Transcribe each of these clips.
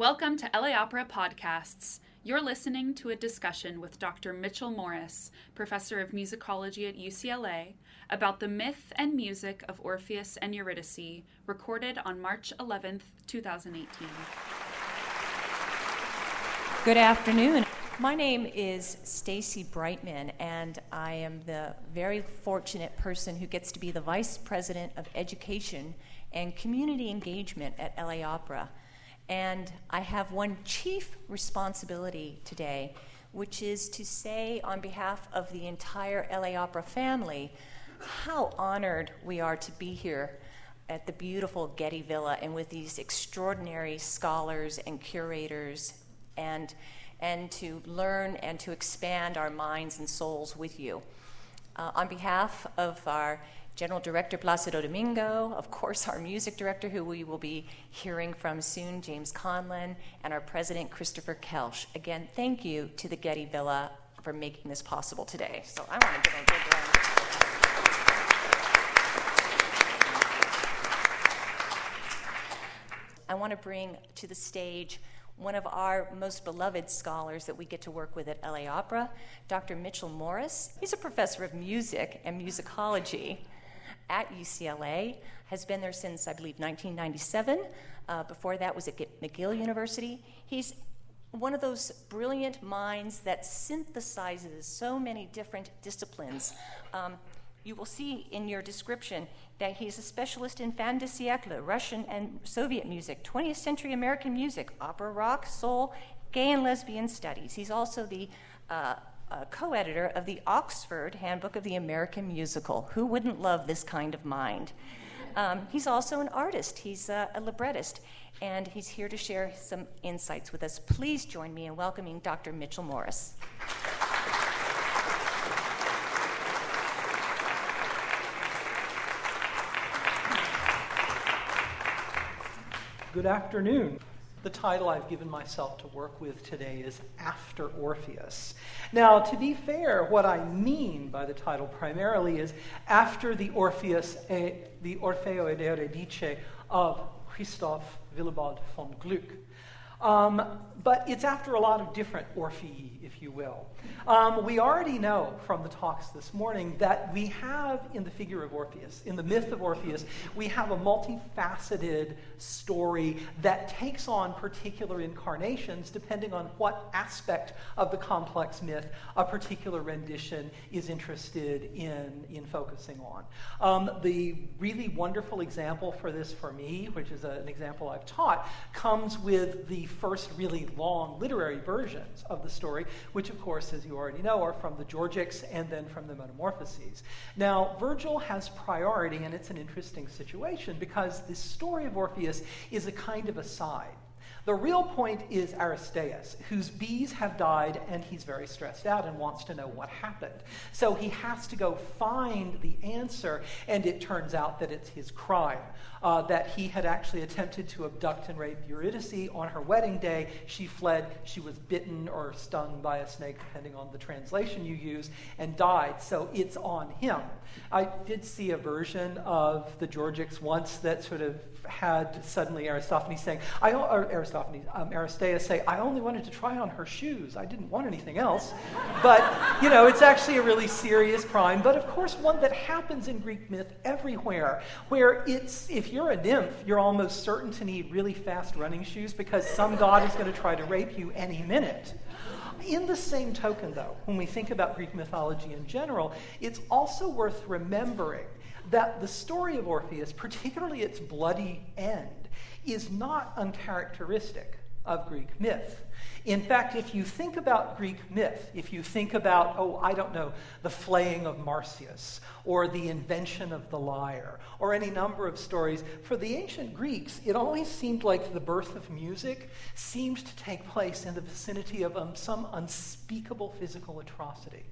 Welcome to LA Opera Podcasts. You're listening to a discussion with Dr. Mitchell Morris, professor of musicology at UCLA, about the myth and music of Orpheus and Eurydice, recorded on March 11th, 2018. Good afternoon. My name is Stacy Brightman, and I am the very fortunate person who gets to be the Vice President of Education and Community Engagement at LA Opera. And I have one chief responsibility today, which is to say, on behalf of the entire LA Opera family, how honored we are to be here at the beautiful Getty Villa and with these extraordinary scholars and curators and and to learn and to expand our minds and souls with you. Uh, on behalf of our General Director Placido Domingo, of course, our music director, who we will be hearing from soon, James Conlon, and our president, Christopher Koelsch. Again, thank you to the Getty Villa for making this possible today. So I want to give a big round. I want to bring to the stage one of our most beloved scholars that we get to work with at LA Opera, Dr. Mitchell Morris. He's a professor of music and musicology at UCLA, has been there since, I believe, 1997. Uh, before that was at McGill University. He's one of those brilliant minds that synthesizes so many different disciplines. Um, you will see in your description that he's a specialist in fin de siècle, Russian and Soviet music, 20th century American music, opera, rock, soul, gay and lesbian studies. He's also the uh, uh, co editor of the Oxford Handbook of the American Musical. Who wouldn't love this kind of mind? Um, he's also an artist, he's a, a librettist, and he's here to share some insights with us. Please join me in welcoming Dr. Mitchell Morris. Good afternoon. The title I've given myself to work with today is After Orpheus. Now, to be fair, what I mean by the title primarily is after the Orpheus, the Orfeo ed Euridice of Christoph Willibald von Gluck. Um, but it's after a lot of different Orphei, if you will. Um, we already know from the talks this morning that we have in the figure of Orpheus, in the myth of Orpheus, we have a multifaceted story that takes on particular incarnations depending on what aspect of the complex myth a particular rendition is interested in, in focusing on. Um, the really wonderful example for this for me, which is a, an example I've taught, comes with the first really long literary versions of the story, which, of course, as you already know, are from the Georgics and then from the Metamorphoses. Now, Virgil has priority, and it's an interesting situation because the story of Orpheus is a kind of aside. The real point is Aristeus, whose bees have died and he's very stressed out and wants to know what happened. So he has to go find the answer, and it turns out that it's his crime. Uh, that he had actually attempted to abduct and rape Eurydice on her wedding day. She fled, she was bitten or stung by a snake, depending on the translation you use, and died. So it's on him. I did see a version of the Georgics once that sort of had suddenly Aristophanes saying, I, or Aristophanes, um, Aristeus say, I only wanted to try on her shoes. I didn't want anything else. But, you know, it's actually a really serious crime, but of course one that happens in Greek myth everywhere, where it's, if you're a nymph, you're almost certain to need really fast running shoes because some god is going to try to rape you any minute. In the same token, though, when we think about Greek mythology in general, it's also worth remembering that the story of Orpheus, particularly its bloody end, is not uncharacteristic of Greek myth. In fact, if you think about Greek myth, if you think about, oh, I don't know, the flaying of Marsyas, or the invention of the lyre, or any number of stories, for the ancient Greeks, it always seemed like the birth of music seemed to take place in the vicinity of um, some unspeakable physical atrocity.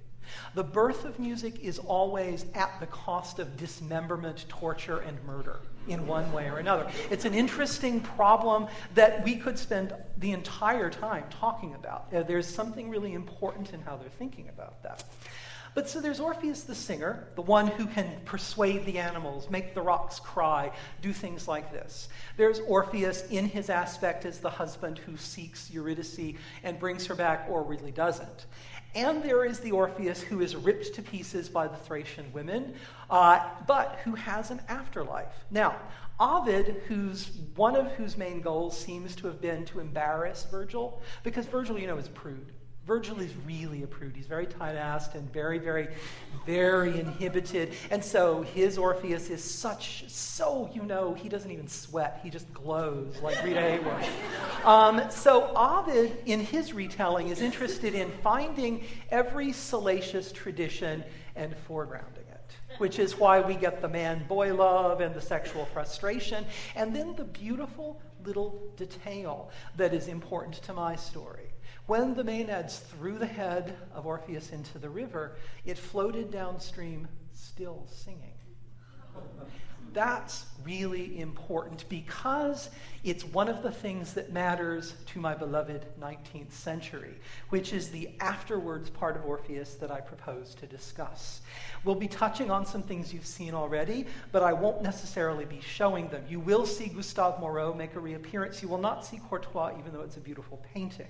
The birth of music is always at the cost of dismemberment, torture, and murder in one way or another. It's an interesting problem that we could spend the entire time talking about. Uh, there's something really important in how they're thinking about that. But so there's Orpheus the singer, the one who can persuade the animals, make the rocks cry, do things like this. There's Orpheus in his aspect as the husband who seeks Eurydice and brings her back or really doesn't. And there is the Orpheus who is ripped to pieces by the Thracian women, uh, but who has an afterlife. Now, Ovid, who's one of whose main goals seems to have been to embarrass Virgil, because Virgil, you know, is a prude. Virgil is really a prude. He's very tight assed and very, very, very inhibited. And so his Orpheus is such, so, you know, he doesn't even sweat. He just glows like Rita Hayworth. Um, so Ovid, in his retelling, is interested in finding every salacious tradition and foregrounding it, which is why we get the man boy love and the sexual frustration, and then the beautiful little detail that is important to my story when the Maenads threw the head of Orpheus into the river, it floated downstream, still singing. That's really important because it's one of the things that matters to my beloved 19th century, which is the afterwards part of Orpheus that I propose to discuss. We'll be touching on some things you've seen already, but I won't necessarily be showing them. You will see Gustave Moreau make a reappearance. You will not see Courtois, even though it's a beautiful painting.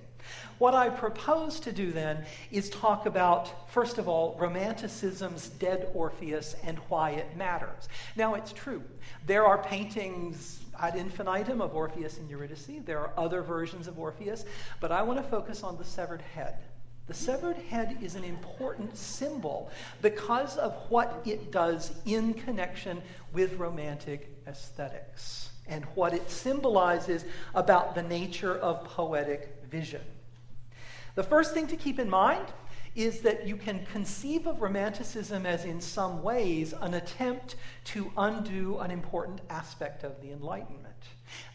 What I propose to do then is talk about, first of all, Romanticism's dead Orpheus and why it matters. Now, it's true. There are paintings ad infinitum of Orpheus and Eurydice. There are other versions of Orpheus, but I want to focus on the severed head. The severed head is an important symbol because of what it does in connection with romantic aesthetics and what it symbolizes about the nature of poetic vision. The first thing to keep in mind is that you can conceive of Romanticism as, in some ways, an attempt to undo an important aspect of the Enlightenment.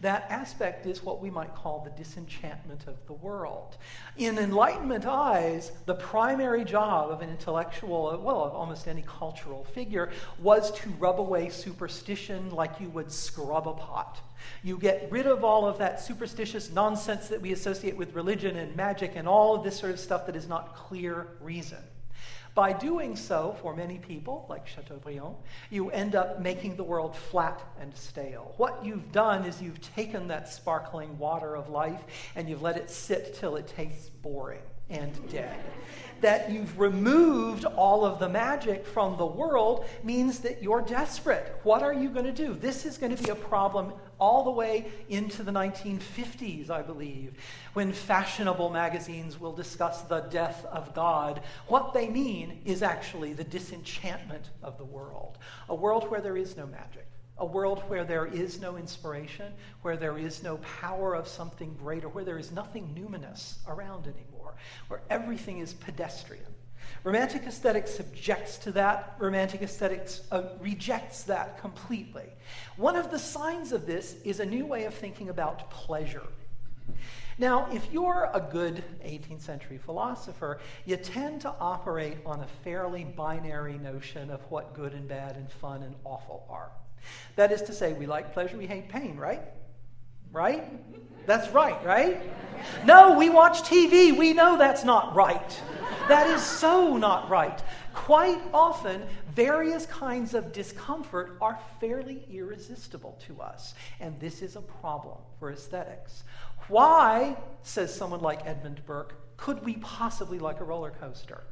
That aspect is what we might call the disenchantment of the world. In Enlightenment eyes, the primary job of an intellectual, well, of almost any cultural figure, was to rub away superstition like you would scrub a pot. You get rid of all of that superstitious nonsense that we associate with religion and magic and all of this sort of stuff that is not clear reason. By doing so, for many people, like Chateaubriand, you end up making the world flat and stale. What you've done is you've taken that sparkling water of life and you've let it sit till it tastes boring and dead. That you've removed all of the magic from the world means that you're desperate. What are you going to do? This is going to be a problem all the way into the 1950s, I believe, when fashionable magazines will discuss the death of God. What they mean is actually the disenchantment of the world, a world where there is no magic. A world where there is no inspiration, where there is no power of something greater, where there is nothing numinous around anymore, where everything is pedestrian. Romantic aesthetics subjects to that. Romantic aesthetics uh, rejects that completely. One of the signs of this is a new way of thinking about pleasure. Now, if you're a good 18th century philosopher, you tend to operate on a fairly binary notion of what good and bad and fun and awful are. That is to say, we like pleasure, we hate pain, right? Right? That's right, right? No, we watch TV, we know that's not right. That is so not right. Quite often, various kinds of discomfort are fairly irresistible to us, and this is a problem for aesthetics. Why, says someone like Edmund Burke, could we possibly like a roller coaster?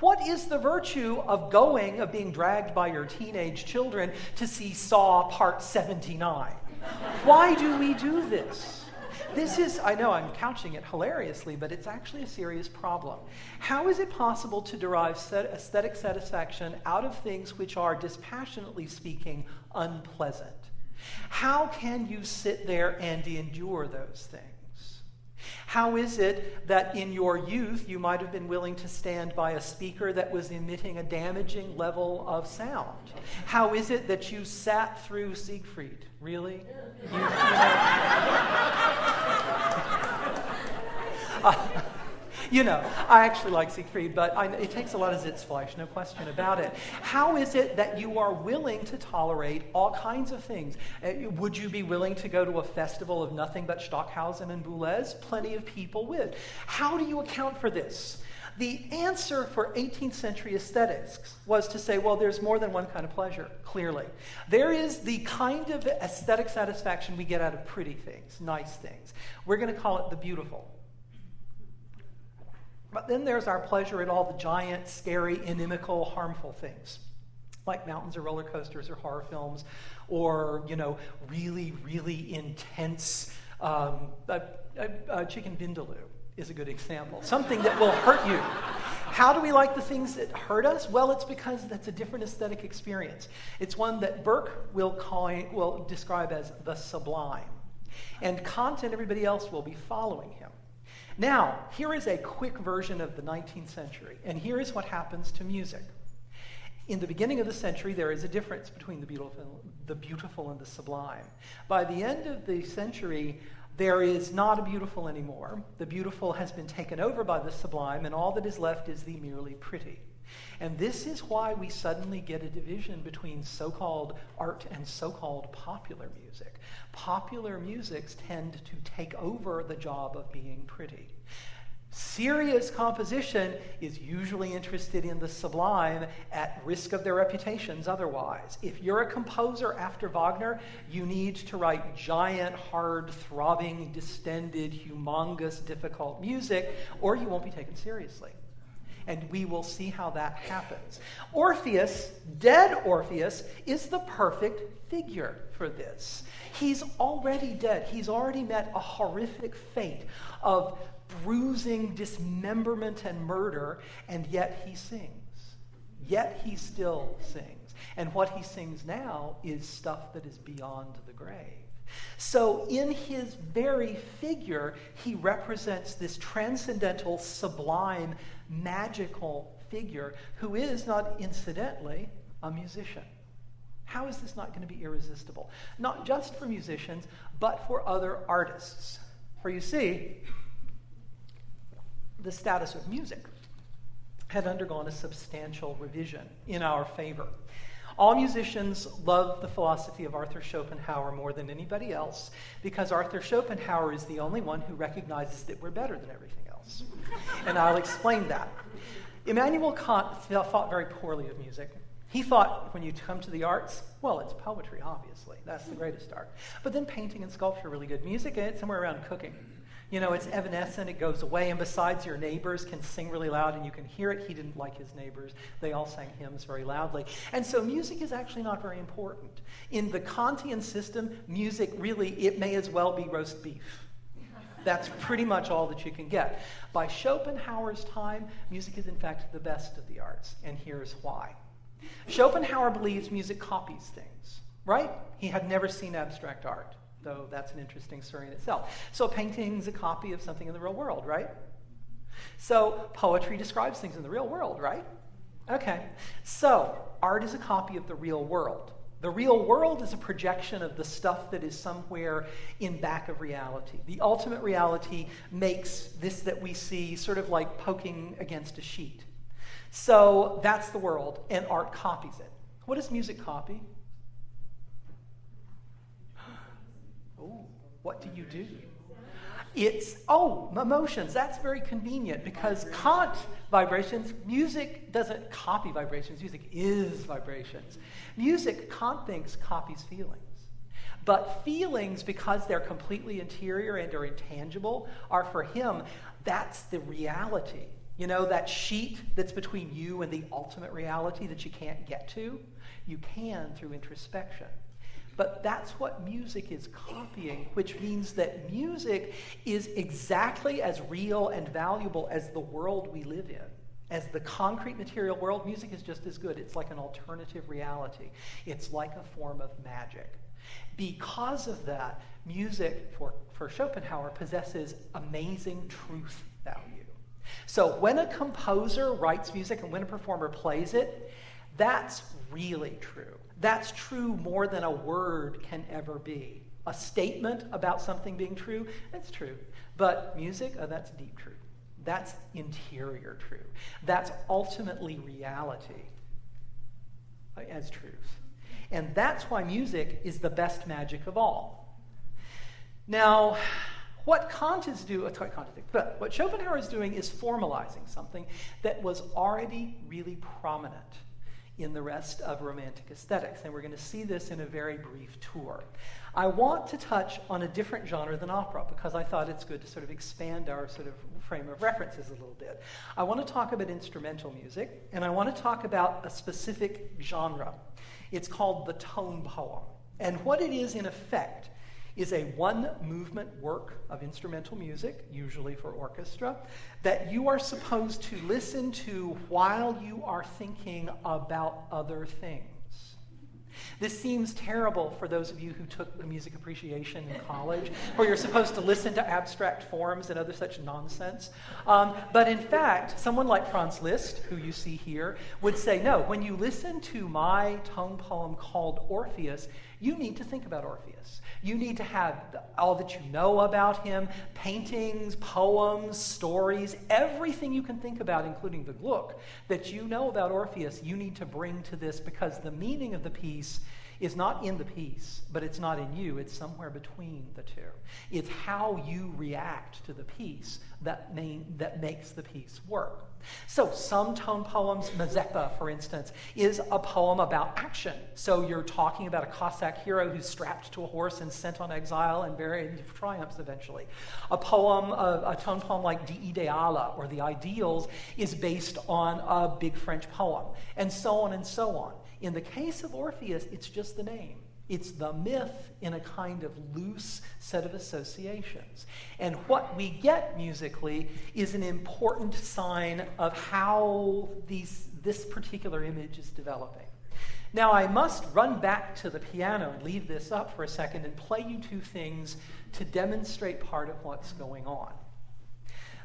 What is the virtue of going, of being dragged by your teenage children to see Saw Part 79? Why do we do this? This is, I know I'm couching it hilariously, but it's actually a serious problem. How is it possible to derive aesthetic satisfaction out of things which are, dispassionately speaking, unpleasant? How can you sit there and endure those things? How is it that in your youth you might have been willing to stand by a speaker that was emitting a damaging level of sound? How is it that you sat through Siegfried? Really? Uh, you know, I actually like Siegfried, but I, it takes a lot of Sitzfleisch, no question about it. How is it that you are willing to tolerate all kinds of things? Uh, would you be willing to go to a festival of nothing but Stockhausen and Boulez? Plenty of people would. How do you account for this? The answer for 18th century aesthetics was to say, well, there's more than one kind of pleasure, clearly. There is the kind of aesthetic satisfaction we get out of pretty things, nice things. We're going to call it the beautiful. But then there's our pleasure in all the giant, scary, inimical, harmful things, like mountains or roller coasters or horror films, or, you know, really, really intense um, chicken vindaloo is a good example. Something that will hurt you. How do we like the things that hurt us? Well, it's because that's a different aesthetic experience. It's one that Burke will, call, will describe as the sublime. And Kant and everybody else will be following him. Now, here is a quick version of the 19th century, and here is what happens to music. In the beginning of the century, there is a difference between the beautiful, the beautiful and the sublime. By the end of the century, there is not a beautiful anymore. The beautiful has been taken over by the sublime, and all that is left is the merely pretty. And this is why we suddenly get a division between so called art and so called popular music. Popular musics tend to take over the job of being pretty. Serious composition is usually interested in the sublime at risk of their reputations otherwise. If you're a composer after Wagner, you need to write giant, hard, throbbing, distended, humongous, difficult music, or you won't be taken seriously and we will see how that happens. Orpheus, dead Orpheus, is the perfect figure for this. He's already dead. He's already met a horrific fate of bruising, dismemberment, and murder, and yet he sings. Yet he still sings. And what he sings now is stuff that is beyond the grave. So, in his very figure, he represents this transcendental, sublime magical figure who is, not incidentally, a musician. How is this not going to be irresistible? Not just for musicians, but for other artists. For you see, the status of music had undergone a substantial revision in our favor. All musicians love the philosophy of Arthur Schopenhauer more than anybody else because Arthur Schopenhauer is the only one who recognizes that we're better than everything else. and I'll explain that. Immanuel Kant thought very poorly of music. He thought when you come to the arts, well, it's poetry, obviously. That's the greatest art. But then painting and sculpture are really good. Music, eh, it's somewhere around cooking. You know, it's evanescent, it goes away, and besides, your neighbors can sing really loud and you can hear it. He didn't like his neighbors. They all sang hymns very loudly. And so music is actually not very important. In the Kantian system, music really, it may as well be roast beef. That's pretty much all that you can get. By Schopenhauer's time, music is in fact the best of the arts, and here's why. Schopenhauer believes music copies things, right? He had never seen abstract art though that's an interesting story in itself. So a painting is a copy of something in the real world, right? So poetry describes things in the real world, right? Okay. So art is a copy of the real world. The real world is a projection of the stuff that is somewhere in back of reality. The ultimate reality makes this that we see sort of like poking against a sheet. So that's the world, and art copies it. What does music copy? What do you do? It's, oh, emotions. That's very convenient because Kant vibrations, music doesn't copy vibrations, music is vibrations. Music, Kant thinks, copies feelings. But feelings, because they're completely interior and are intangible, are for him, that's the reality. You know, that sheet that's between you and the ultimate reality that you can't get to, you can through introspection. But that's what music is copying, which means that music is exactly as real and valuable as the world we live in. As the concrete material world, music is just as good. It's like an alternative reality, it's like a form of magic. Because of that, music for, for Schopenhauer possesses amazing truth value. So when a composer writes music and when a performer plays it, that's really true. That's true more than a word can ever be. A statement about something being true, that's true. But music, oh, that's deep truth. That's interior truth. That's ultimately reality as truth. And that's why music is the best magic of all. Now, What Kant is doing, uh, but what Schopenhauer is doing is formalizing something that was already really prominent in the rest of Romantic aesthetics. And we're going to see this in a very brief tour. I want to touch on a different genre than opera because I thought it's good to sort of expand our sort of frame of references a little bit. I want to talk about instrumental music, and I want to talk about a specific genre. It's called the tone poem. And what it is, in effect, is a one movement work of instrumental music, usually for orchestra, that you are supposed to listen to while you are thinking about other things. This seems terrible for those of you who took music appreciation in college, where you're supposed to listen to abstract forms and other such nonsense. Um, but in fact, someone like Franz Liszt, who you see here, would say, no, when you listen to my tone poem called Orpheus, you need to think about Orpheus. You need to have all that you know about him paintings, poems, stories, everything you can think about, including the look that you know about Orpheus, you need to bring to this because the meaning of the piece is not in the piece, but it's not in you. It's somewhere between the two. It's how you react to the piece that, main, that makes the piece work. So, some tone poems, Mazeppa, for instance, is a poem about action. So, you're talking about a Cossack hero who's strapped to a horse and sent on exile and buried triumphs eventually. A poem, a, a tone poem like Die Ideale, or The Ideals, is based on a big French poem, and so on and so on. In the case of Orpheus, it's just the name. It's the myth in a kind of loose set of associations. And what we get musically is an important sign of how these, this particular image is developing. Now, I must run back to the piano and leave this up for a second and play you two things to demonstrate part of what's going on.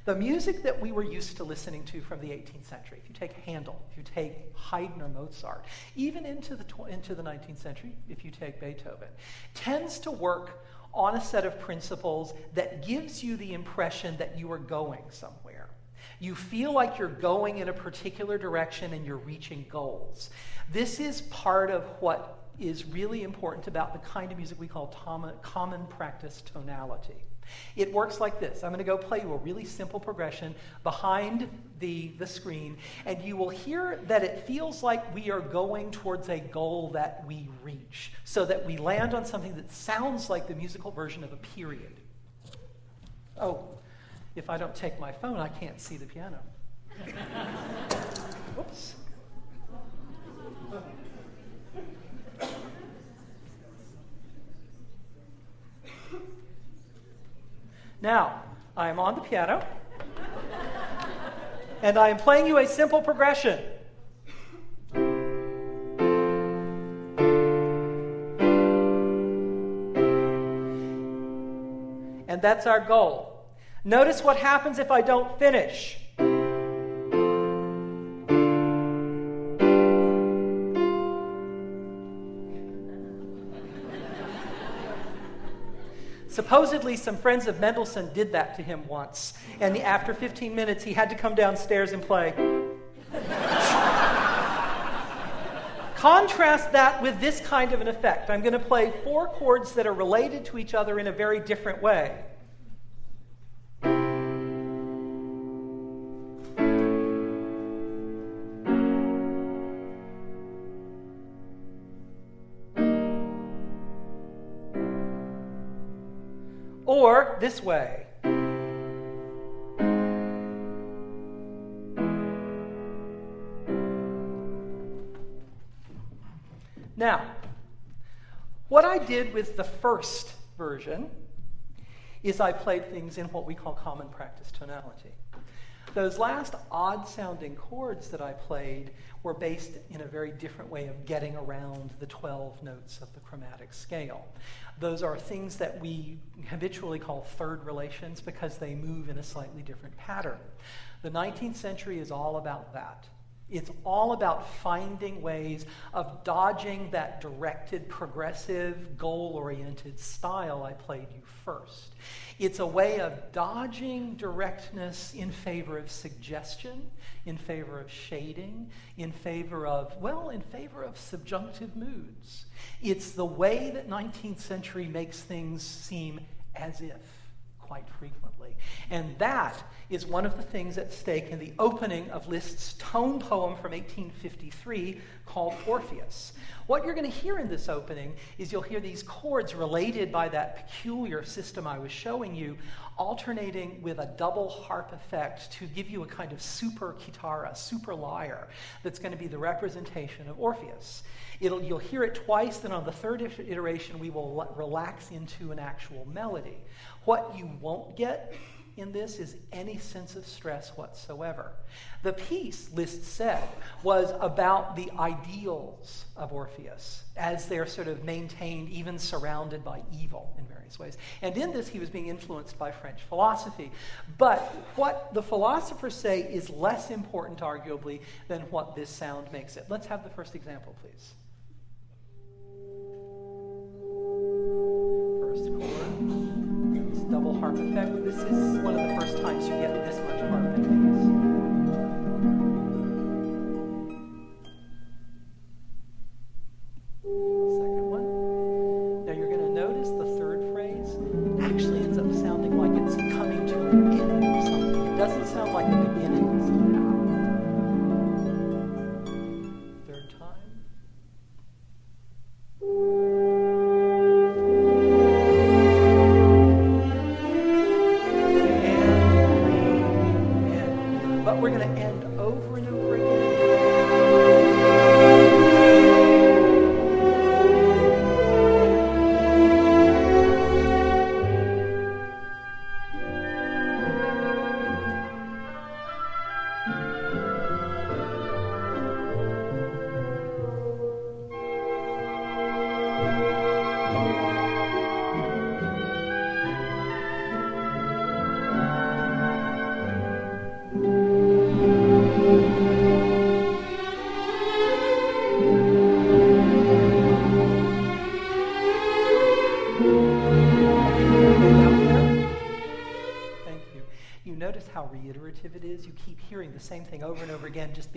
The music that we were used to listening to from the 18th century, if you take Handel, if you take Haydn or Mozart, even into the, tw- into the 19th century, if you take Beethoven, tends to work on a set of principles that gives you the impression that you are going somewhere. You feel like you're going in a particular direction and you're reaching goals. This is part of what is really important about the kind of music we call tom- common practice tonality. It works like this. I'm going to go play you a really simple progression behind the, the screen, and you will hear that it feels like we are going towards a goal that we reach, so that we land on something that sounds like the musical version of a period. Oh, if I don't take my phone, I can't see the piano. Oops. Now, I am on the piano, and I am playing you a simple progression. And that's our goal. Notice what happens if I don't finish. Supposedly, some friends of Mendelssohn did that to him once. And after 15 minutes, he had to come downstairs and play. Contrast that with this kind of an effect. I'm going to play four chords that are related to each other in a very different way. This way. Now, what I did with the first version is I played things in what we call common practice tonality. Those last odd sounding chords that I played were based in a very different way of getting around the 12 notes of the chromatic scale. Those are things that we habitually call third relations because they move in a slightly different pattern. The 19th century is all about that. It's all about finding ways of dodging that directed, progressive, goal oriented style I played you first. It's a way of dodging directness in favor of suggestion, in favor of shading, in favor of, well, in favor of subjunctive moods. It's the way that 19th century makes things seem as if quite frequently. And that is one of the things at stake in the opening of Liszt's tone poem from 1853 called Orpheus. What you're going to hear in this opening is you'll hear these chords related by that peculiar system I was showing you, alternating with a double harp effect to give you a kind of super a super lyre, that's going to be the representation of Orpheus. It'll, you'll hear it twice, then on the third iteration, we will relax into an actual melody. What you won't get in this is any sense of stress whatsoever. The piece, Liszt said, was about the ideals of Orpheus as they're sort of maintained, even surrounded by evil in various ways. And in this, he was being influenced by French philosophy. But what the philosophers say is less important, arguably, than what this sound makes it. Let's have the first example, please. First chord double harp effect. This is one of the first times you get this much harp in these.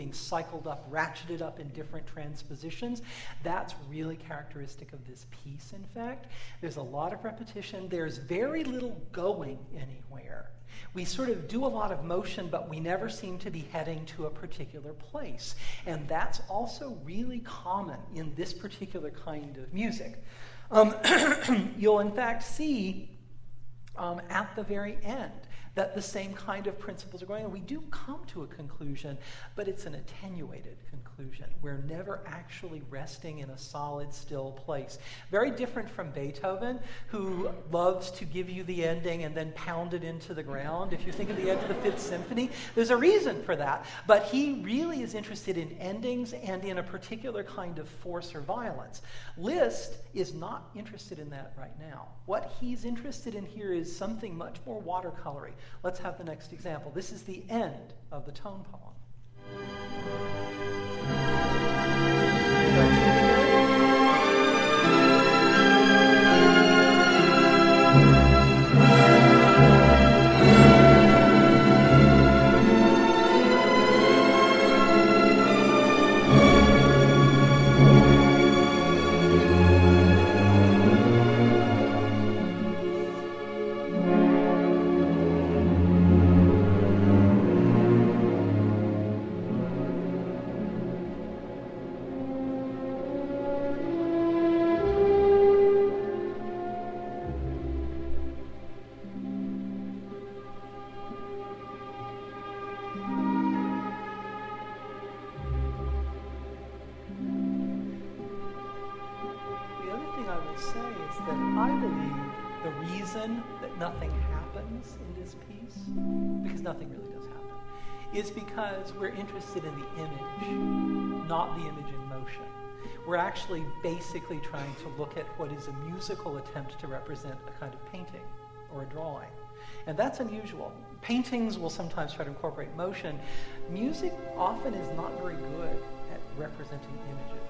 Being cycled up, ratcheted up in different transpositions. That's really characteristic of this piece, in fact. There's a lot of repetition, there's very little going anywhere. We sort of do a lot of motion, but we never seem to be heading to a particular place. And that's also really common in this particular kind of music. Um, you'll, in fact, see um, at the very end that the same kind of principles are going on. We do come to a conclusion, but it's an attenuated conclusion. We're never actually resting in a solid, still place. Very different from Beethoven, who loves to give you the ending and then pound it into the ground. If you think of the end of the Fifth Symphony, there's a reason for that. But he really is interested in endings and in a particular kind of force or violence. Liszt is not interested in that right now. What he's interested in here is something much more watercolory. Let's have the next example. This is the end of the tone poem. Because we're interested in the image, not the image in motion. We're actually basically trying to look at what is a musical attempt to represent a kind of painting or a drawing. And that's unusual. Paintings will sometimes try to incorporate motion. Music often is not very good at representing images.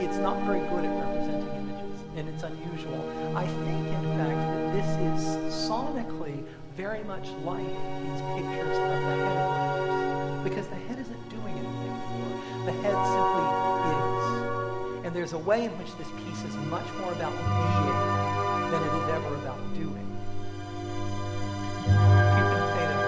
It's not very good at representing images, and it's unusual. I think, this is sonically very much like these pictures of the head of because the head isn't doing anything anymore. The head simply is. And there's a way in which this piece is much more about being than it is ever about doing. You can say that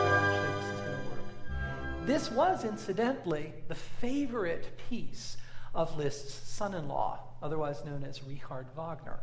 this is going to work. This was, incidentally, the favorite piece of Liszt's son in law, otherwise known as Richard Wagner.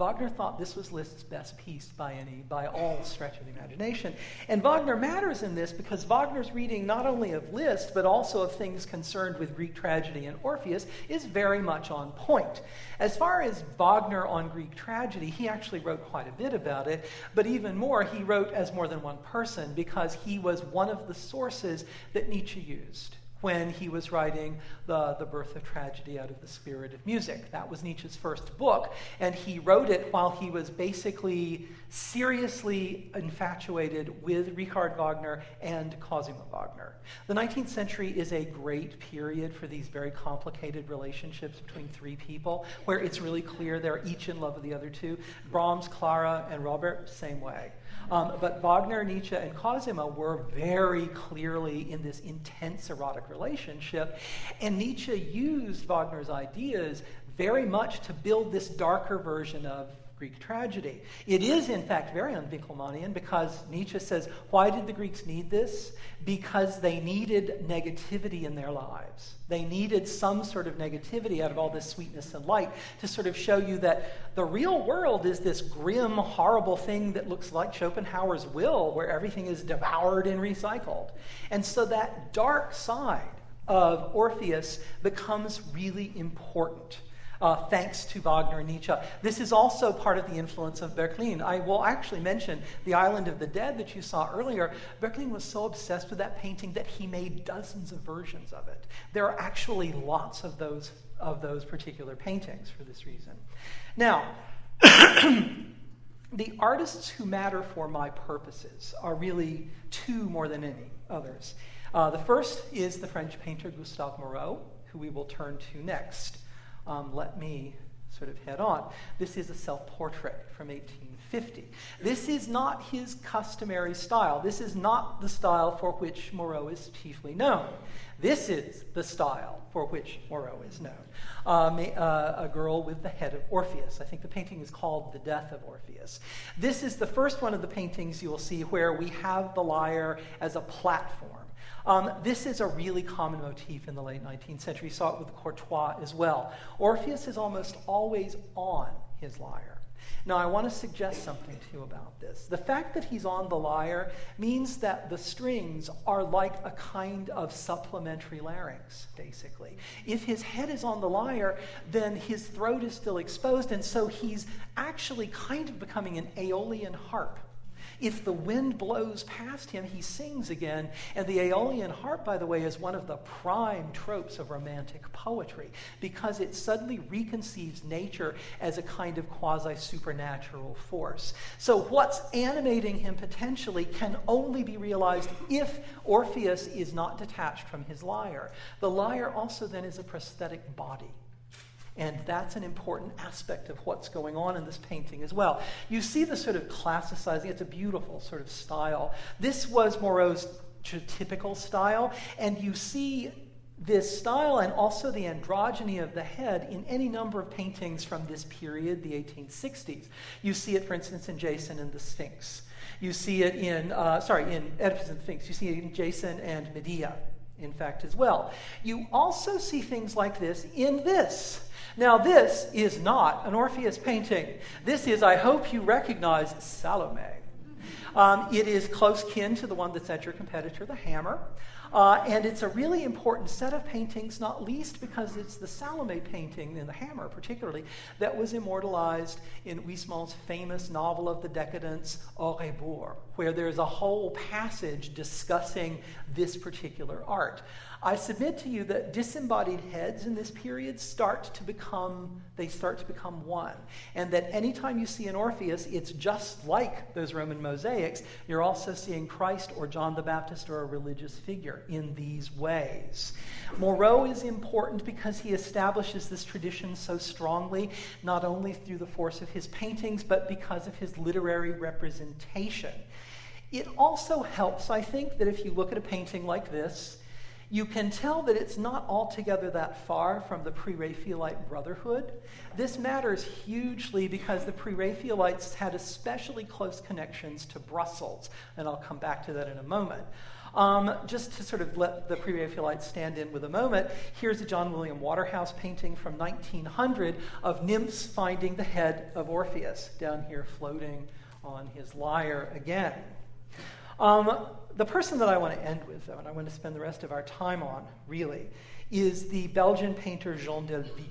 Wagner thought this was Liszt's best piece by any, by all stretch of the imagination. And Wagner matters in this because Wagner's reading not only of Liszt, but also of things concerned with Greek tragedy and Orpheus is very much on point. As far as Wagner on Greek tragedy, he actually wrote quite a bit about it, but even more, he wrote as more than one person because he was one of the sources that Nietzsche used when he was writing the, the Birth of Tragedy Out of the Spirit of Music. That was Nietzsche's first book, and he wrote it while he was basically seriously infatuated with Richard Wagner and Cosima Wagner. The 19th century is a great period for these very complicated relationships between three people, where it's really clear they're each in love with the other two. Brahms, Clara, and Robert, same way. Um, but Wagner, Nietzsche, and Cosima were very clearly in this intense erotic relationship. And Nietzsche used Wagner's ideas very much to build this darker version of Greek tragedy. It is, in fact, very un-Winckelmannian because Nietzsche says, why did the Greeks need this? Because they needed negativity in their lives. They needed some sort of negativity out of all this sweetness and light to sort of show you that the real world is this grim, horrible thing that looks like Schopenhauer's will, where everything is devoured and recycled. And so that dark side of Orpheus becomes really important uh, thanks to Wagner and Nietzsche. This is also part of the influence of Böcklin. I will actually mention The Island of the Dead that you saw earlier. Böcklin was so obsessed with that painting that he made dozens of versions of it. There are actually lots of those, of those particular paintings for this reason. Now, the artists who matter for my purposes are really two more than any others. Uh, the first is the French painter Gustave Moreau, who we will turn to next um, let me sort of head on. This is a self portrait from 1850. This is not his customary style. This is not the style for which Moreau is chiefly known. This is the style for which Moreau is known. Um, uh, a girl with the head of Orpheus. I think the painting is called The Death of Orpheus. This is the first one of the paintings you will see where we have the lyre as a platform. Um, this is a really common motif in the late 19th century. You saw it with Courtois as well. Orpheus is almost always on his lyre. Now, I want to suggest something to you about this. The fact that he's on the lyre means that the strings are like a kind of supplementary larynx, basically. If his head is on the lyre, then his throat is still exposed, and so he's actually kind of becoming an Aeolian harp if the wind blows past him, he sings again. And the Aeolian harp, by the way, is one of the prime tropes of romantic poetry because it suddenly reconceives nature as a kind of quasi supernatural force. So, what's animating him potentially can only be realized if Orpheus is not detached from his lyre. The lyre also then is a prosthetic body. And that's an important aspect of what's going on in this painting as well. You see the sort of classicizing, it's a beautiful sort of style. This was Moreau's typical style, and you see this style and also the androgyny of the head in any number of paintings from this period, the 1860s. You see it, for instance, in Jason and the Sphinx. You see it in, uh, sorry, in Oedipus and Sphinx. You see it in Jason and Medea, in fact, as well. You also see things like this in this. Now, this is not an Orpheus painting. This is, I hope you recognize, Salome. Um, it is close kin to the one that's at your competitor, the Hammer. Uh, and it's a really important set of paintings, not least because it's the Salome painting, in the Hammer particularly, that was immortalized in Huysmans' famous novel of the decadence, Au Rebours, where there's a whole passage discussing this particular art. I submit to you that disembodied heads in this period start to become they start to become one. And that anytime you see an Orpheus, it's just like those Roman mosaics. You're also seeing Christ or John the Baptist or a religious figure in these ways. Moreau is important because he establishes this tradition so strongly, not only through the force of his paintings, but because of his literary representation. It also helps, I think, that if you look at a painting like this, you can tell that it's not altogether that far from the pre Raphaelite Brotherhood. This matters hugely because the pre Raphaelites had especially close connections to Brussels, and I'll come back to that in a moment. Um, just to sort of let the pre Raphaelites stand in with a moment, here's a John William Waterhouse painting from 1900 of nymphs finding the head of Orpheus down here floating on his lyre again. Um, the person that I want to end with, though, and I want to spend the rest of our time on, really, is the Belgian painter Jean Delville.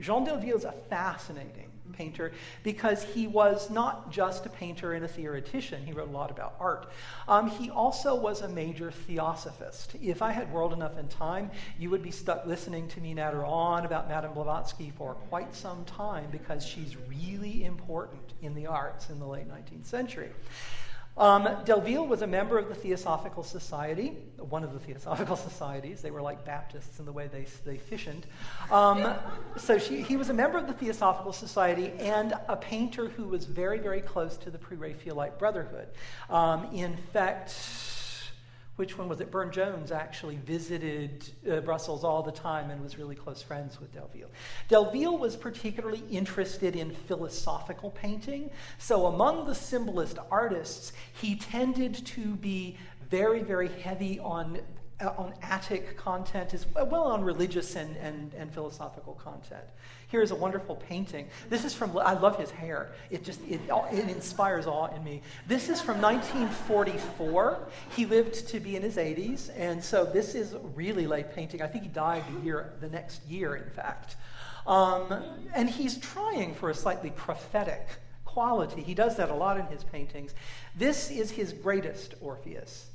Jean Delville is a fascinating painter because he was not just a painter and a theoretician. He wrote a lot about art. Um, he also was a major theosophist. If I had world enough and time, you would be stuck listening to me natter on about Madame Blavatsky for quite some time because she's really important in the arts in the late 19th century. Um, Delville was a member of the Theosophical Society, one of the Theosophical Societies. They were like Baptists in the way they, they fissioned. Um, so she, he was a member of the Theosophical Society and a painter who was very, very close to the Pre Raphaelite Brotherhood. Um, in fact, which one was it? Burne Jones actually visited uh, Brussels all the time and was really close friends with Delville. Delville was particularly interested in philosophical painting. So, among the symbolist artists, he tended to be very, very heavy on uh, on Attic content as well on religious and, and, and philosophical content. Here's a wonderful painting. This is from, I love his hair. It just, it, it inspires awe in me. This is from 1944. He lived to be in his 80s, and so this is really late painting. I think he died the year, the next year, in fact. Um, and he's trying for a slightly prophetic quality. He does that a lot in his paintings. This is his greatest Orpheus.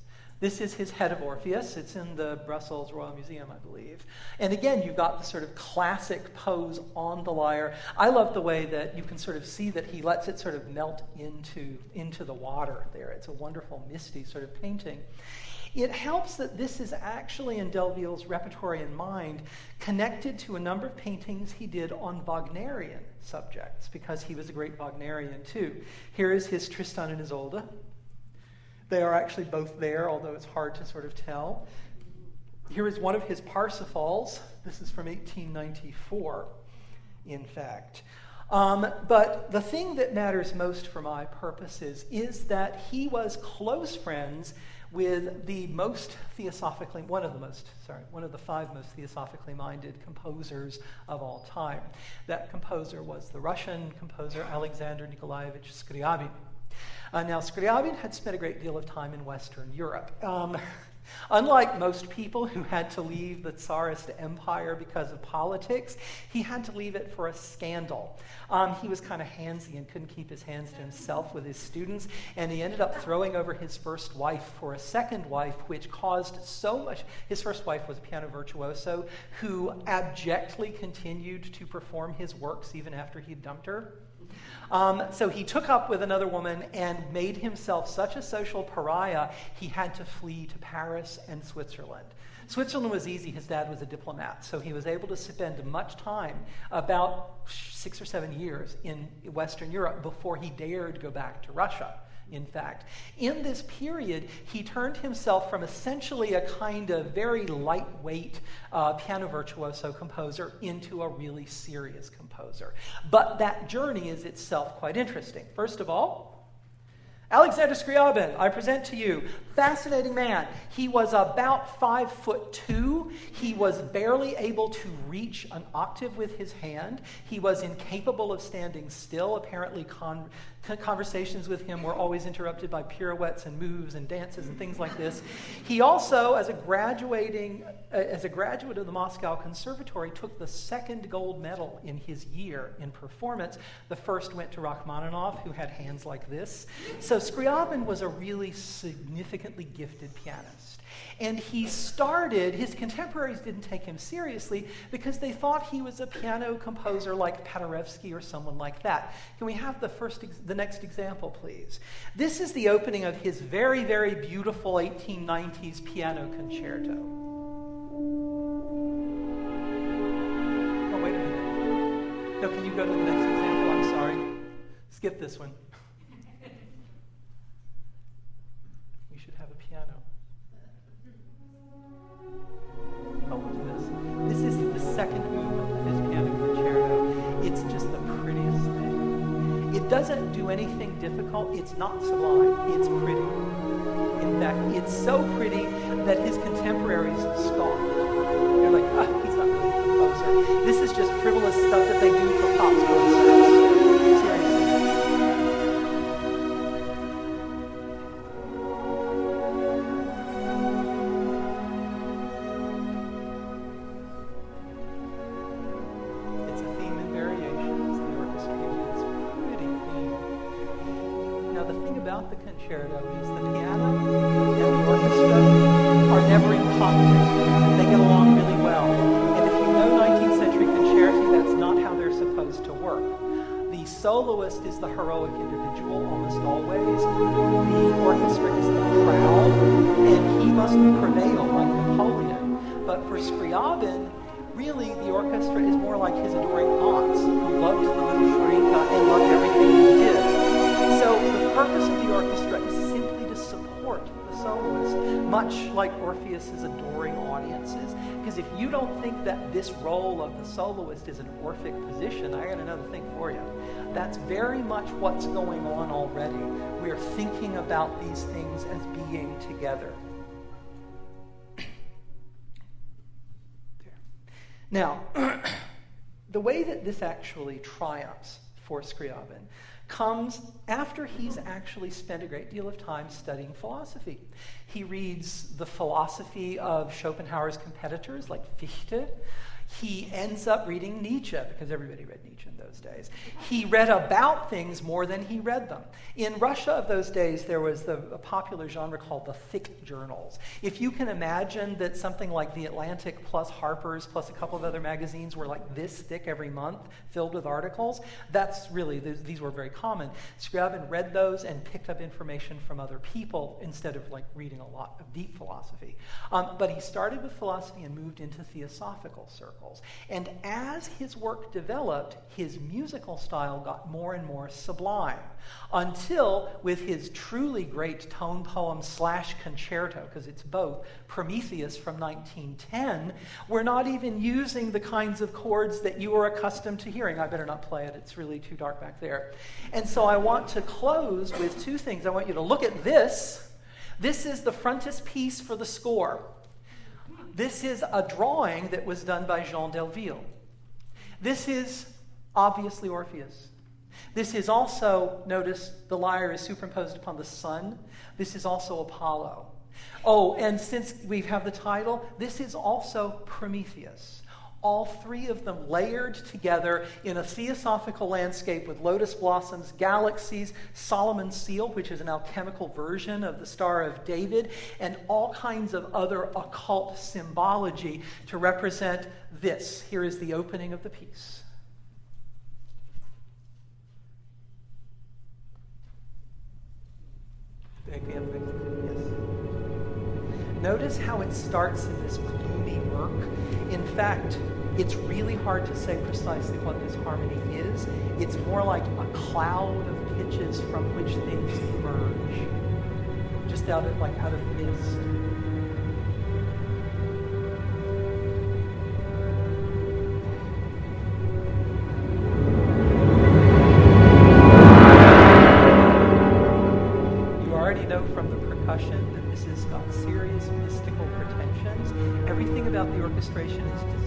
This is his head of Orpheus. It's in the Brussels Royal Museum, I believe. And again, you've got the sort of classic pose on the lyre. I love the way that you can sort of see that he lets it sort of melt into, into the water there. It's a wonderful, misty sort of painting. It helps that this is actually in Delville's repertory in mind connected to a number of paintings he did on Wagnerian subjects, because he was a great Wagnerian too. Here is his Tristan and Isolde, they are actually both there, although it's hard to sort of tell. Here is one of his Parsifals. This is from 1894, in fact. Um, but the thing that matters most for my purposes is that he was close friends with the most theosophically, one of the most, sorry, one of the five most theosophically minded composers of all time. That composer was the Russian composer Alexander Nikolaevich Scriabin. Uh, now, Scriabin had spent a great deal of time in Western Europe. Um, Unlike most people who had to leave the Tsarist empire because of politics, he had to leave it for a scandal. Um, he was kind of handsy and couldn't keep his hands to himself with his students, and he ended up throwing over his first wife for a second wife, which caused so much. His first wife was a piano virtuoso who abjectly continued to perform his works even after he dumped her. Um, so he took up with another woman and made himself such a social pariah, he had to flee to Paris and Switzerland. Switzerland was easy. His dad was a diplomat, so he was able to spend much time, about six or seven years, in Western Europe before he dared go back to Russia in fact. In this period, he turned himself from essentially a kind of very lightweight uh, piano virtuoso composer into a really serious composer. But that journey is itself quite interesting. First of all, Alexander Scriabin, I present to you, fascinating man. He was about five foot two. He was barely able to reach an octave with his hand. He was incapable of standing still. Apparently, con- conversations with him were always interrupted by pirouettes and moves and dances and things like this. He also, as a graduating, as a graduate of the Moscow Conservatory, took the second gold medal in his year in performance. The first went to Rachmaninoff, who had hands like this. So Scriabin was a really significantly gifted pianist. And he started, his contemporaries didn't take him seriously because they thought he was a piano composer like Paderewski or someone like that. Can we have the first, the next example, please? This is the opening of his very, very beautiful 1890s piano concerto. Oh, wait a minute. No, can you go to the next example? I'm sorry. Skip this one. we should have a piano. Oh, look at this. This is the second movement of his piano concerto. It's just the prettiest thing. It doesn't do anything difficult. It's not sublime. It's pretty. In fact, it's so pretty that his contemporaries scoff. They're like, ah, he's not really a composer. This is just frivolous stuff that they do for pop concerts. Now, the thing about the concerto is the piano and the orchestra conflict. They get along really well. And if you know 19th century concerti, that's not how they're supposed to work. The soloist is the heroic individual almost always. The orchestra is the crowd, and he must prevail like Napoleon. But for Scriabin, really the orchestra is more like his adoring aunts who loved the little Shurinka and loved everything he did. So the purpose of the orchestra much like Orpheus's adoring audiences. Because if you don't think that this role of the soloist is an Orphic position, I got another thing for you. That's very much what's going on already. We're thinking about these things as being together. Now, the way that this actually triumphs for Scriabin comes after he's actually spent a great deal of time studying philosophy. He reads the philosophy of Schopenhauer's competitors like Fichte. He ends up reading Nietzsche because everybody read Nietzsche in those days. He read about things more than he read them. In Russia of those days, there was the, a popular genre called the thick journals. If you can imagine that something like The Atlantic plus Harper's plus a couple of other magazines were like this thick every month, filled with articles, that's really, these were very common. Scriabin read those and picked up information from other people instead of like reading a lot of deep philosophy. Um, but he started with philosophy and moved into theosophical circles. And as his work developed, his musical style got more and more sublime until, with his truly great tone poem slash concerto, because it's both, Prometheus from 1910, we're not even using the kinds of chords that you are accustomed to hearing. I better not play it, it's really too dark back there. And so I want to close with two things. I want you to look at this. This is the frontispiece for the score. This is a drawing that was done by Jean Delville. This is obviously Orpheus. This is also, notice the lyre is superimposed upon the sun. This is also Apollo. Oh, and since we have the title, this is also Prometheus all three of them layered together in a theosophical landscape with lotus blossoms, galaxies, Solomon's seal, which is an alchemical version of the Star of David, and all kinds of other occult symbology to represent this. Here is the opening of the piece. Notice how it starts in this gloomy murk. In fact, it's really hard to say precisely what this harmony is. It's more like a cloud of pitches from which things emerge, just out of like out of mist. The orchestration is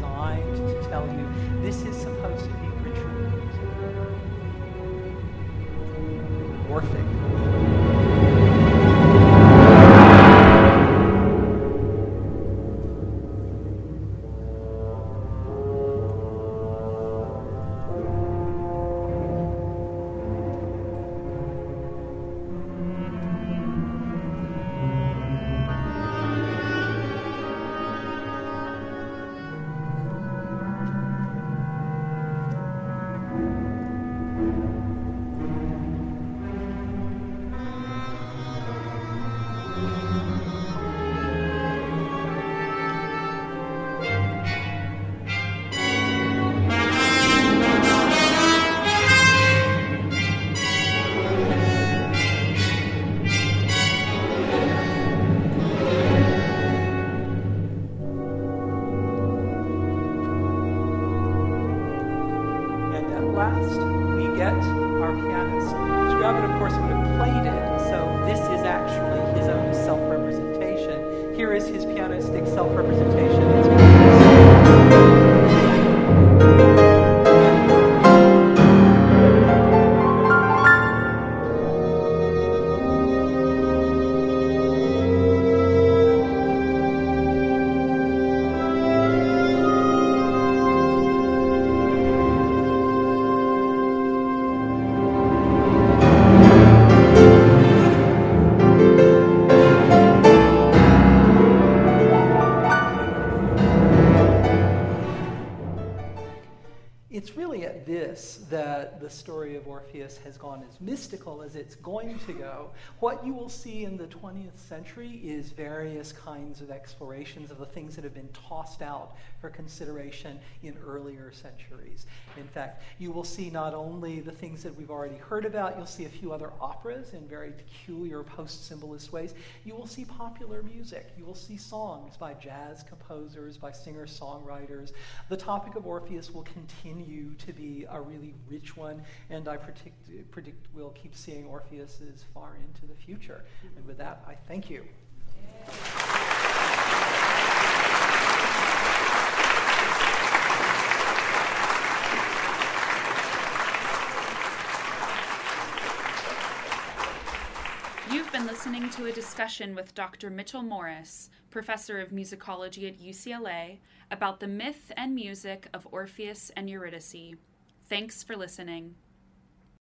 Orpheus has gone as mystical as it's going to go. What you will see in the 20th century is various kinds of explorations of the things that have been tossed out for consideration in earlier centuries. In fact, you will see not only the things that we've already heard about, you'll see a few other operas in very peculiar post symbolist ways. You will see popular music. You will see songs by jazz composers, by singer songwriters. The topic of Orpheus will continue to be a really rich one, and I predict, predict we'll keep seeing Orpheus far into the future. And with that, I thank you. You've been listening to a discussion with Dr. Mitchell Morris, professor of musicology at UCLA, about the myth and music of Orpheus and Eurydice. Thanks for listening.